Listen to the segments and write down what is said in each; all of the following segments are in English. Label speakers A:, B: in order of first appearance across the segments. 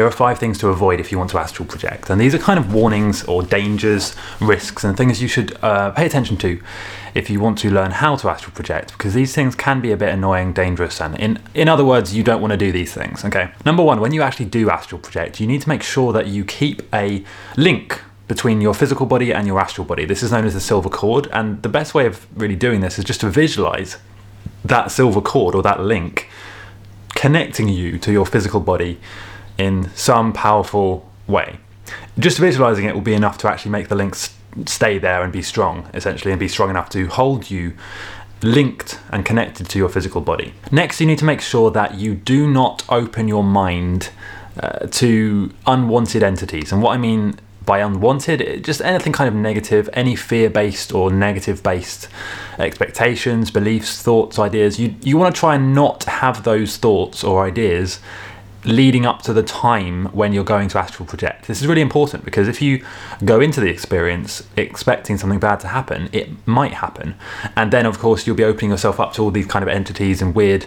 A: here are five things to avoid if you want to astral project. And these are kind of warnings or dangers, risks, and things you should uh, pay attention to if you want to learn how to astral project, because these things can be a bit annoying, dangerous, and in, in other words, you don't want to do these things. Okay. Number one, when you actually do astral project, you need to make sure that you keep a link between your physical body and your astral body. This is known as the silver cord, and the best way of really doing this is just to visualize that silver cord or that link connecting you to your physical body in some powerful way. Just visualizing it will be enough to actually make the links stay there and be strong, essentially, and be strong enough to hold you linked and connected to your physical body. Next, you need to make sure that you do not open your mind uh, to unwanted entities. And what I mean by unwanted, just anything kind of negative, any fear based or negative based expectations, beliefs, thoughts, ideas. You, you want to try and not have those thoughts or ideas leading up to the time when you're going to astral project. This is really important because if you go into the experience expecting something bad to happen, it might happen. And then, of course, you'll be opening yourself up to all these kind of entities and weird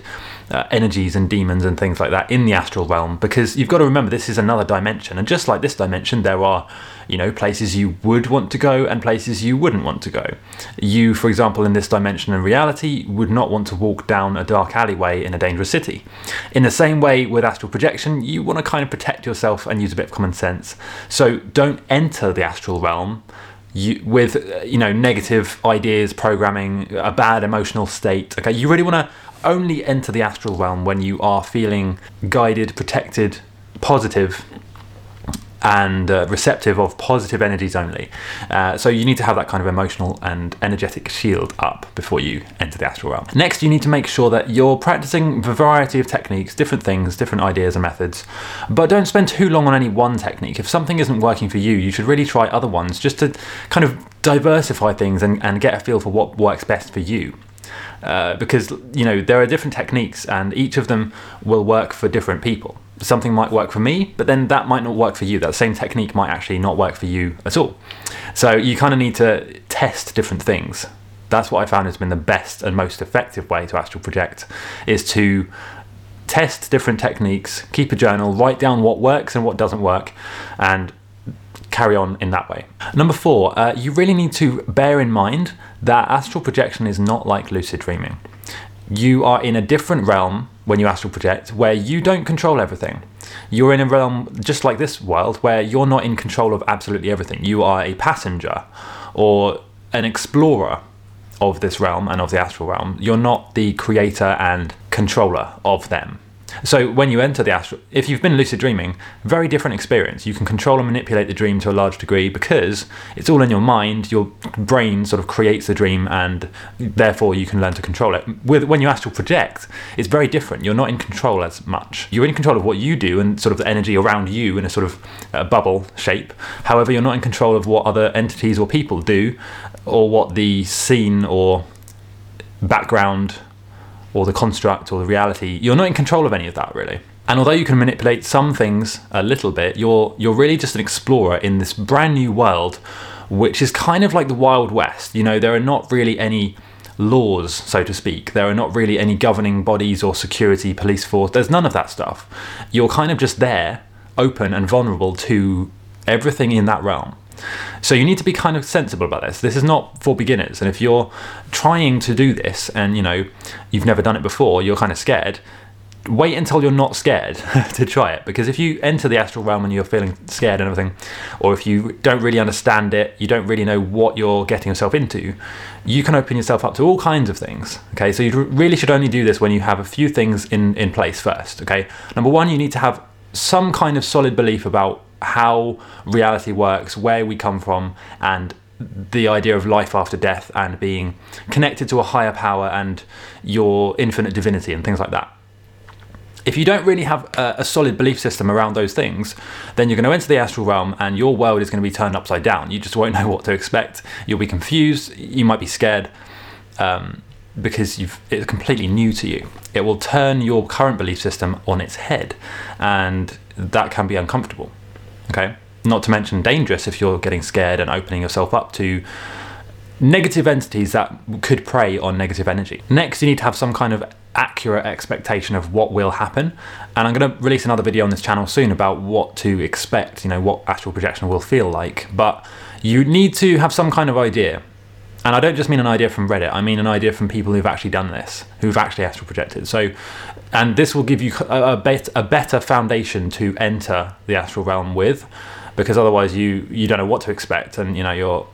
A: uh, energies and demons and things like that in the astral realm because you've got to remember this is another dimension. And just like this dimension, there are you know, places you would want to go and places you wouldn't want to go. You, for example, in this dimension and reality, would not want to walk down a dark alleyway in a dangerous city. In the same way with astral you want to kind of protect yourself and use a bit of common sense. So don't enter the astral realm. You, with you know negative ideas, programming, a bad emotional state. Okay, you really want to only enter the astral realm when you are feeling guided, protected, positive, and uh, receptive of positive energies only. Uh, so you need to have that kind of emotional and energetic shield up before you enter the astral realm. Next, you need to make sure that you're practicing a variety of techniques, different things, different ideas and methods, but don't spend too long on any one technique. If something isn't working for you, you should really try other ones just to kind of diversify things and, and get a feel for what works best for you. Uh, because you know there are different techniques and each of them will work for different people something might work for me, but then that might not work for you. That same technique might actually not work for you at all. So you kind of need to test different things. That's what I found has been the best and most effective way to astral project is to test different techniques, keep a journal, write down what works and what doesn't work, and carry on in that way. Number four, uh, you really need to bear in mind that astral projection is not like lucid dreaming. You are in a different realm when you astral project where you don't control everything. You're in a realm just like this world where you're not in control of absolutely everything. You are a passenger or an explorer of this realm and of the astral realm. You're not the creator and controller of them. So when you enter the astral, if you've been lucid dreaming, very different experience. You can control and manipulate the dream to a large degree because it's all in your mind. Your brain sort of creates the dream, and therefore you can learn to control it. With when you astral project, it's very different. You're not in control as much. You're in control of what you do and sort of the energy around you in a sort of uh, bubble shape. However, you're not in control of what other entities or people do, or what the scene or background or the construct or the reality, you're not in control of any of that really. And although you can manipulate some things a little bit, you're you're really just an explorer in this brand new world, which is kind of like the Wild West. You know, there are not really any laws, so to speak. There are not really any governing bodies or security, police force. There's none of that stuff. You're kind of just there, open and vulnerable to everything in that realm. So you need to be kind of sensible about this. This is not for beginners. And if you're trying to do this and you know you've never done it before, you're kind of scared. Wait until you're not scared to try it because if you enter the astral realm and you're feeling scared and everything, or if you don't really understand it, you don't really know what you're getting yourself into, you can open yourself up to all kinds of things. Okay, so you really should only do this when you have a few things in, in place first. Okay, number one, you need to have some kind of solid belief about how reality works, where we come from, and the idea of life after death and being connected to a higher power and your infinite divinity and things like that. If you don't really have a, a, solid belief system around those things, then you're going to enter the astral realm and your world is going to be turned upside down. You just won't know what to expect. You'll be confused. You might be scared um, because it's completely new to you. It will turn your current belief system on its head, and that can be uncomfortable. Okay. Not to mention dangerous if you're getting scared and opening yourself up to negative entities that could prey on negative energy. Next, you need to have some kind of accurate expectation of what will happen. And I'm going to release another video on this channel soon about what to expect, you know, what astral projection will feel like. But you need to have some kind of idea. And I don't just mean an idea from Reddit, I mean an idea from people who've actually done this, who've actually astral projected. So, and this will give you a, a, a better foundation to enter the astral realm with, because otherwise you, you don't know what to expect and, you know, you're,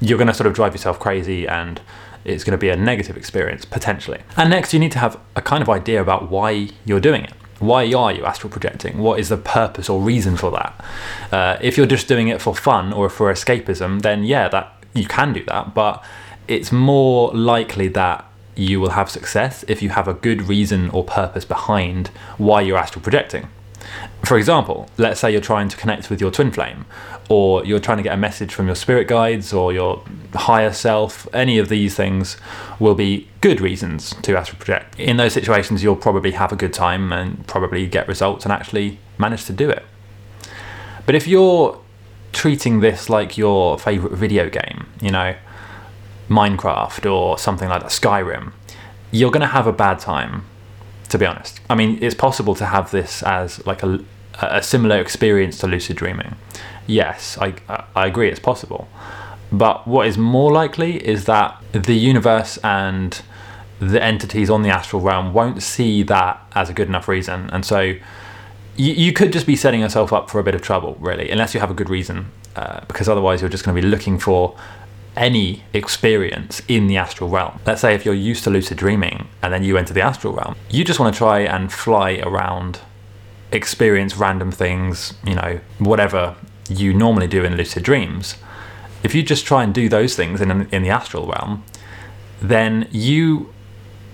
A: you're going to sort of drive yourself crazy and it's going to be a negative experience potentially. And next, you need to have a kind of idea about why you're doing it. Why are you astral projecting? What is the purpose or reason for that? Uh, if you're just doing it for fun or for escapism, then yeah, that you can do that, but it's more likely that you will have success if you have a good reason or purpose behind why you're astral projecting. For example, let's say you're trying to connect with your twin flame, or you're trying to get a message from your spirit guides or your higher self. Any of these things will be good reasons to astral project. In those situations, you'll probably have a good time and probably get results and actually manage to do it. But if you're treating this like your favorite video game, you know, Minecraft or something like that, Skyrim, you're going to have a bad time to be honest. I mean, it's possible to have this as like a, a similar experience to lucid dreaming. Yes, I, I agree, it's possible. But what is more likely is that the universe and the entities on the astral realm won't see that as a good enough reason. And so you, you could just be setting yourself up for a bit of trouble, really, unless you have a good reason. Uh, because otherwise, you're just going to be looking for any experience in the astral realm. Let's say if you're used to lucid dreaming and then you enter the astral realm, you just want to try and fly around, experience random things, you know, whatever you normally do in lucid dreams. If you just try and do those things in, in the astral realm, then you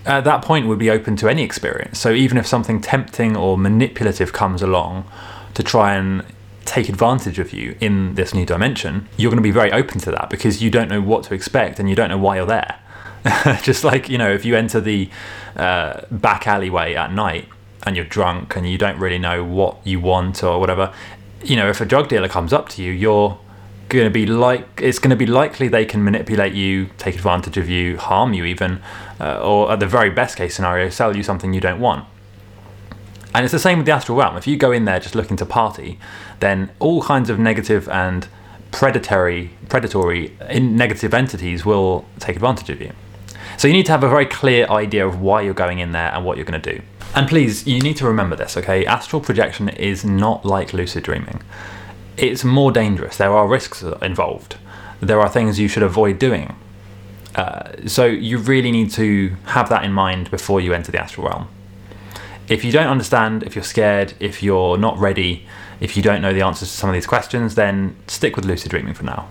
A: at that point would be open to any experience. So even if something tempting or manipulative comes along to try and take advantage of you in this new dimension, you're going to be very open to that because you don't know what to expect and you don't know why you're there. Just like, you know, if you enter the uh, back alleyway at night and you're drunk and you don't really know what you want or whatever, you know, if a drug dealer comes up to you, you're going to be like it's going to be likely they can manipulate you, take advantage of you, harm you even, uh, or at the very best case scenario, sell you something you don't want. And it's the same with the astral realm. If you go in there just looking to party, then all kinds of negative and predatory, predatory, negative entities will take advantage of you. So you need to have a very clear idea of why you're going in there and what you're going to do. And please, you need to remember this, okay? Astral projection is not like lucid dreaming. It's more dangerous. There are risks involved. There are things you should avoid doing. Uh, so you really need to have that in mind before you enter the astral realm if you don't understand, if you're scared, if you're not ready, if you don't know the answers to some of these questions, then stick with lucid dreaming for now.